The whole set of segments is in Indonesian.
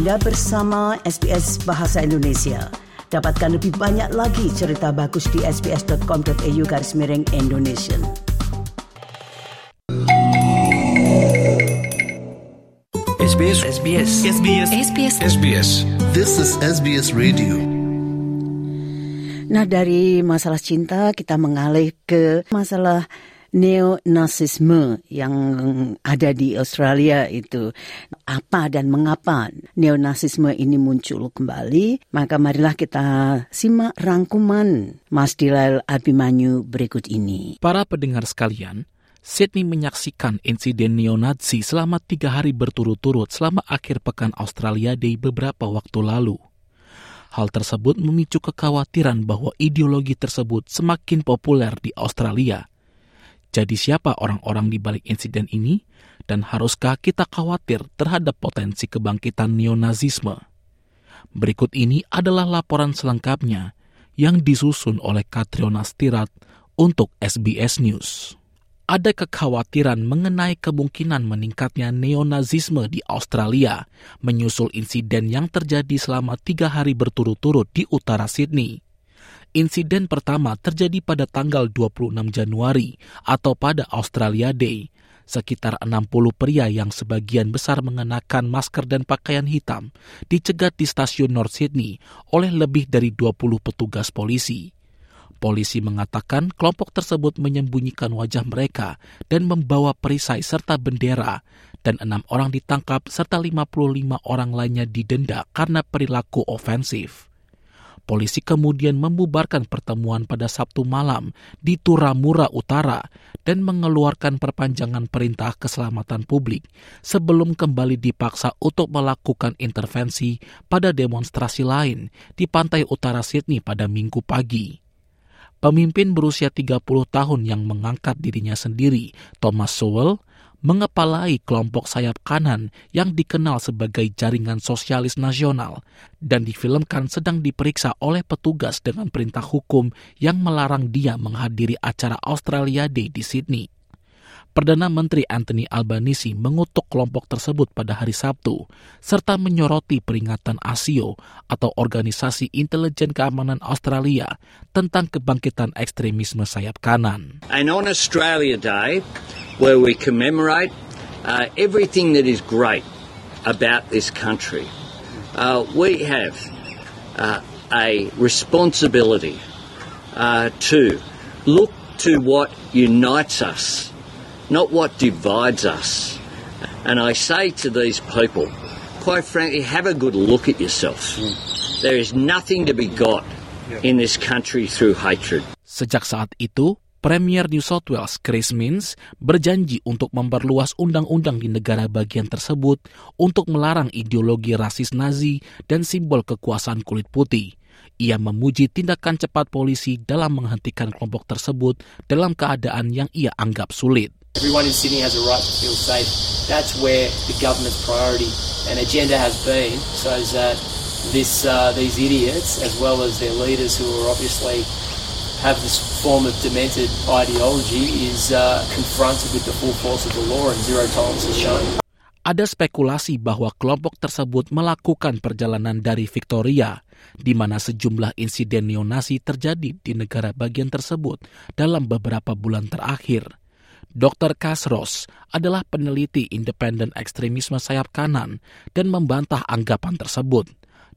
Anda bersama SBS Bahasa Indonesia. Dapatkan lebih banyak lagi cerita bagus di sbs.com.au garis miring Indonesia. SBS SBS SBS SBS SBS This is SBS Radio. Nah dari masalah cinta kita mengalih ke masalah neonasisme yang ada di Australia itu apa dan mengapa neonasisme ini muncul kembali maka marilah kita simak rangkuman Mas Dilail Abimanyu berikut ini Para pendengar sekalian, Sydney menyaksikan insiden neonazi selama tiga hari berturut-turut selama akhir pekan Australia Day beberapa waktu lalu. Hal tersebut memicu kekhawatiran bahwa ideologi tersebut semakin populer di Australia. Jadi siapa orang-orang di balik insiden ini? Dan haruskah kita khawatir terhadap potensi kebangkitan neonazisme? Berikut ini adalah laporan selengkapnya yang disusun oleh Katriona Stirat untuk SBS News. Ada kekhawatiran mengenai kemungkinan meningkatnya neonazisme di Australia menyusul insiden yang terjadi selama tiga hari berturut-turut di utara Sydney. Insiden pertama terjadi pada tanggal 26 Januari atau pada Australia Day. Sekitar 60 pria yang sebagian besar mengenakan masker dan pakaian hitam dicegat di stasiun North Sydney oleh lebih dari 20 petugas polisi. Polisi mengatakan kelompok tersebut menyembunyikan wajah mereka dan membawa perisai serta bendera dan enam orang ditangkap serta 55 orang lainnya didenda karena perilaku ofensif. Polisi kemudian membubarkan pertemuan pada Sabtu malam di Turamura Utara dan mengeluarkan perpanjangan perintah keselamatan publik sebelum kembali dipaksa untuk melakukan intervensi pada demonstrasi lain di pantai utara Sydney pada minggu pagi. Pemimpin berusia 30 tahun yang mengangkat dirinya sendiri, Thomas Sowell, mengepalai kelompok sayap kanan yang dikenal sebagai jaringan sosialis nasional dan difilmkan sedang diperiksa oleh petugas dengan perintah hukum yang melarang dia menghadiri acara Australia Day di Sydney. Perdana Menteri Anthony Albanese mengutuk kelompok tersebut pada hari Sabtu, serta menyoroti peringatan ASIO atau Organisasi Intelijen Keamanan Australia tentang kebangkitan ekstremisme sayap kanan. And on Australia Day, where we commemorate uh, everything that is great about this country, uh, we have uh, a responsibility uh, to look to what unites us, not what divides us. And I say to these people, quite frankly, have a good look at yourself. There is nothing to be got in this country through hatred. Sejak saat itu, Premier New South Wales Chris Minns berjanji untuk memperluas undang-undang di negara bagian tersebut untuk melarang ideologi rasis Nazi dan simbol kekuasaan kulit putih. Ia memuji tindakan cepat polisi dalam menghentikan kelompok tersebut dalam keadaan yang ia anggap sulit. Everyone in Sydney has a right to feel safe. That's where the government's priority and agenda has been, so that this, uh, these idiots, as well as their leaders who are obviously have this form of demented ideology, is uh, confronted with the full force of the law and zero tolerance is shown. Ada spekulasi bahwa kelompok tersebut melakukan perjalanan dari Victoria, di mana sejumlah insiden neonasi terjadi di negara bagian tersebut dalam beberapa bulan terakhir. Dr. Kasros adalah peneliti independen ekstremisme sayap kanan dan membantah anggapan tersebut.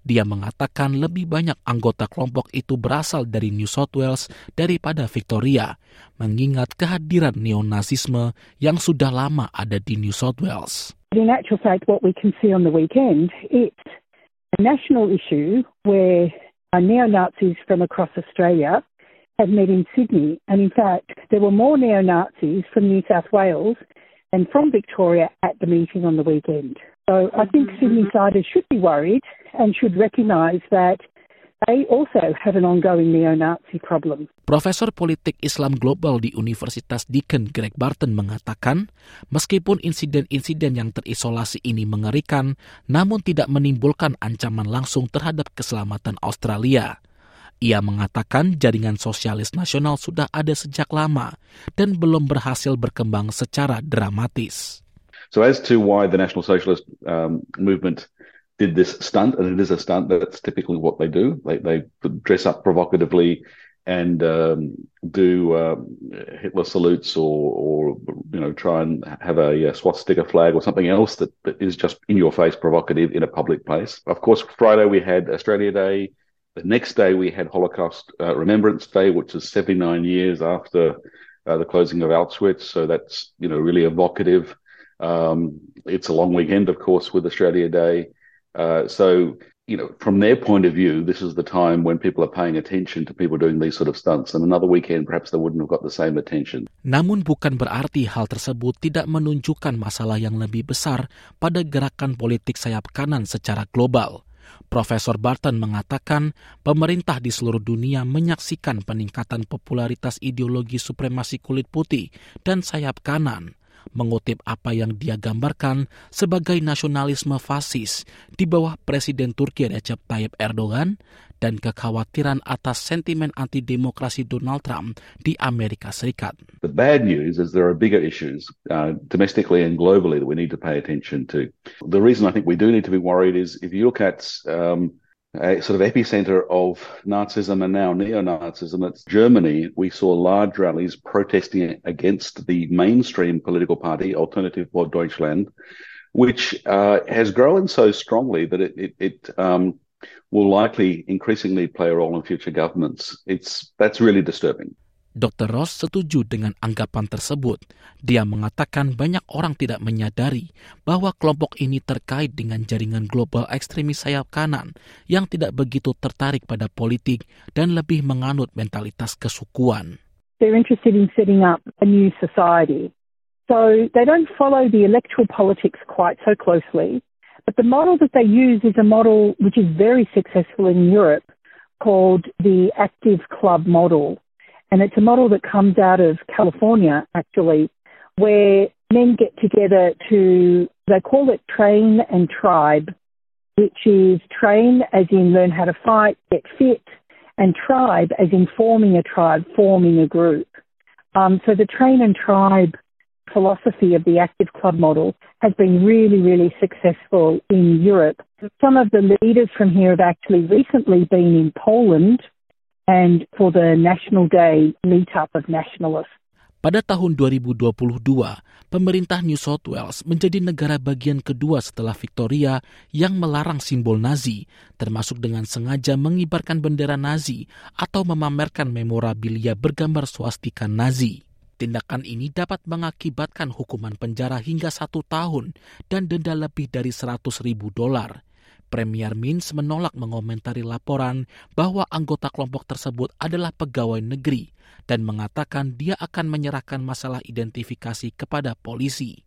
Dia mengatakan lebih banyak anggota kelompok itu berasal dari New South Wales daripada Victoria, mengingat kehadiran neonazisme yang sudah lama ada di New South Wales. In actual fact, what we can see on the weekend, it's a national issue where neo-Nazis from across Australia have met in Sydney. And in fact, there were more neo-Nazis from New South Wales than from Victoria at the meeting on the weekend. So I think Sydney-siders should be worried and should recognise that they also have an ongoing neo-Nazi problem. Profesor Politik Islam Global di Universitas Deakin Greg Barton mengatakan, meskipun insiden-insiden yang terisolasi ini mengerikan, namun tidak menimbulkan ancaman langsung terhadap keselamatan Australia. Ia mengatakan jaringan sosialis nasional sudah ada sejak lama dan belum berhasil berkembang secara dramatis. So, as to why the National Socialist um, movement did this stunt, and it is a stunt. That's typically what they do. They they dress up provocatively and um, do um, Hitler salutes or, or you know try and have a, a, swastika flag or something else that, that is just in your face provocative in a public place. Of course, Friday we had Australia Day. The next day we had Holocaust uh, Remembrance Day, which is 79 years after uh, the closing of Auschwitz. So that's you know really evocative. Um, it's a long weekend, of course, with Australia Day. Uh, so you know, from their point of view, this is the time when people are paying attention to people doing these sort of stunts. And another weekend, perhaps they wouldn't have got the same attention. Namun bukan berarti hal tersebut tidak menunjukkan masalah yang lebih besar pada gerakan politik sayap kanan secara global. Profesor Barton mengatakan pemerintah di seluruh dunia menyaksikan peningkatan popularitas ideologi supremasi kulit putih dan sayap kanan mengutip apa yang dia gambarkan sebagai nasionalisme fasis di bawah Presiden Turki Recep Tayyip Erdogan dan kekhawatiran atas sentimen anti-demokrasi Donald Trump di Amerika Serikat. The bad news is there are bigger issues uh, domestically and globally that we need to pay attention to. The reason I think we do need to be worried is if you look at um, a sort of epicenter of Nazism and now neo-Nazism. It's Germany. We saw large rallies protesting against the mainstream political party, Alternative for Deutschland, which uh, has grown so strongly that it, it, it um, will likely increasingly play a role in future governments. It's that's really disturbing. Dr. Ross setuju dengan anggapan tersebut. Dia mengatakan banyak orang tidak menyadari bahwa kelompok ini terkait dengan jaringan global ekstremis sayap kanan yang tidak begitu tertarik pada politik dan lebih menganut mentalitas kesukuan. They're interested in setting up a new society. So they don't follow the electoral politics quite so closely. But the model that they use is a model which is very successful in Europe called the active club model. And it's a model that comes out of California, actually, where men get together to, they call it train and tribe, which is train as in learn how to fight, get fit, and tribe as in forming a tribe, forming a group. Um, so the train and tribe philosophy of the active club model has been really, really successful in Europe. Some of the leaders from here have actually recently been in Poland and for the National Day meetup of nationalists. Pada tahun 2022, pemerintah New South Wales menjadi negara bagian kedua setelah Victoria yang melarang simbol Nazi, termasuk dengan sengaja mengibarkan bendera Nazi atau memamerkan memorabilia bergambar swastika Nazi. Tindakan ini dapat mengakibatkan hukuman penjara hingga satu tahun dan denda lebih dari 100 ribu dolar. Premier Mins menolak mengomentari laporan bahwa anggota kelompok tersebut adalah pegawai negeri dan mengatakan dia akan menyerahkan masalah identifikasi kepada polisi.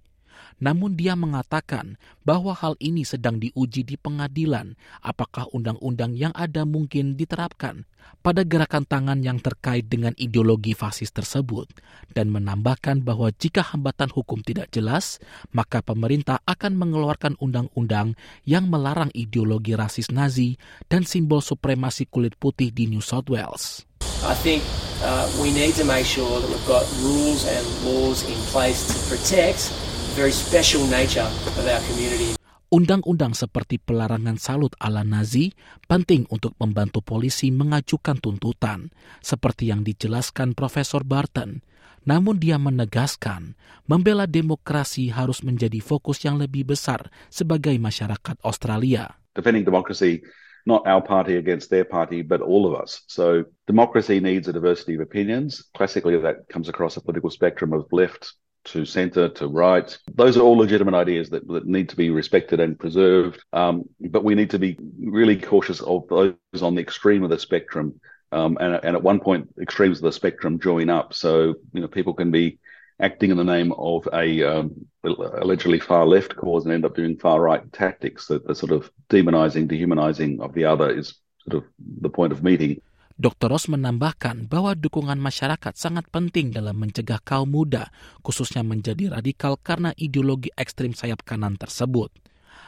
Namun dia mengatakan bahwa hal ini sedang diuji di pengadilan apakah undang-undang yang ada mungkin diterapkan pada gerakan tangan yang terkait dengan ideologi fasis tersebut dan menambahkan bahwa jika hambatan hukum tidak jelas, maka pemerintah akan mengeluarkan undang-undang yang melarang ideologi rasis Nazi dan simbol supremasi kulit putih di New South Wales. I think uh, we need to make sure that we've got rules and laws in place to protect very special nature of our community. Undang-undang seperti pelarangan salut ala Nazi penting untuk membantu polisi mengajukan tuntutan, seperti yang dijelaskan Profesor Barton. Namun dia menegaskan, membela demokrasi harus menjadi fokus yang lebih besar sebagai masyarakat Australia. Defending democracy not our party against their party, but all of us. So democracy needs a diversity of opinions. Classically, that comes across a political spectrum of left, to centre to right. Those are all legitimate ideas that, that need to be respected and preserved. Um, but we need to be really cautious of those on the extreme of the spectrum. Um, and, and at one point, extremes of the spectrum join up. So, you know, people can be acting in the name of a um, allegedly far left cause and end up doing far right tactics. That the sort of demonizing, dehumanizing of the other is sort of the point of meeting. Dr. Ross menambahkan bahwa dukungan masyarakat sangat penting dalam mencegah kaum muda, khususnya menjadi radikal karena ideologi ekstrim sayap kanan tersebut.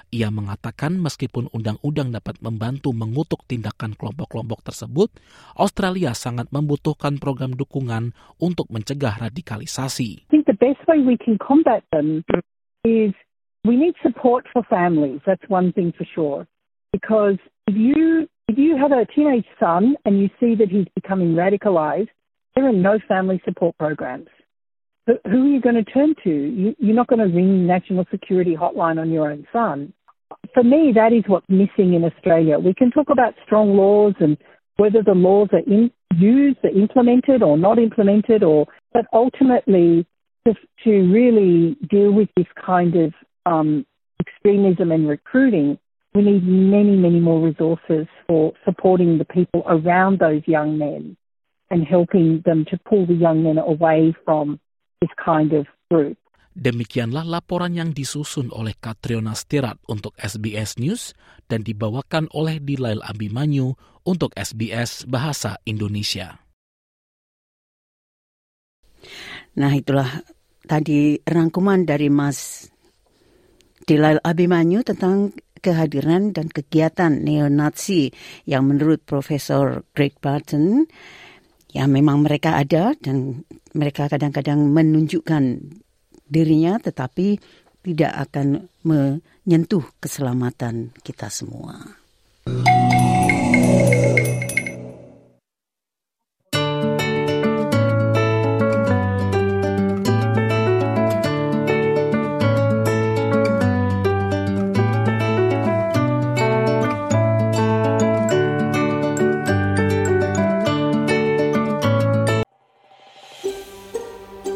Ia mengatakan meskipun undang-undang dapat membantu mengutuk tindakan kelompok-kelompok tersebut, Australia sangat membutuhkan program dukungan untuk mencegah radikalisasi. I think the best way we can combat them is we need support for families. That's one thing for sure. because if you if you have a teenage son and you see that he's becoming radicalized, there are no family support programs. Who are you going to turn to? You, you're not going to ring National Security Hotline on your own son. For me, that is what's missing in Australia. We can talk about strong laws and whether the laws are in, used, are implemented or not implemented, or but ultimately to, to really deal with this kind of um, extremism and recruiting, we need many, many more resources for supporting the people around those young men and helping them to pull the young men away from this kind of group. Demikianlah laporan yang disusun oleh Katriona Stirat untuk SBS News dan dibawakan oleh Dilail Abimanyu untuk SBS Bahasa Indonesia. Nah itulah tadi rangkuman dari Mas Dilail Abimanyu tentang kehadiran dan kegiatan neo-Nazi yang menurut Profesor Greg Barton ya memang mereka ada dan mereka kadang-kadang menunjukkan dirinya tetapi tidak akan menyentuh keselamatan kita semua.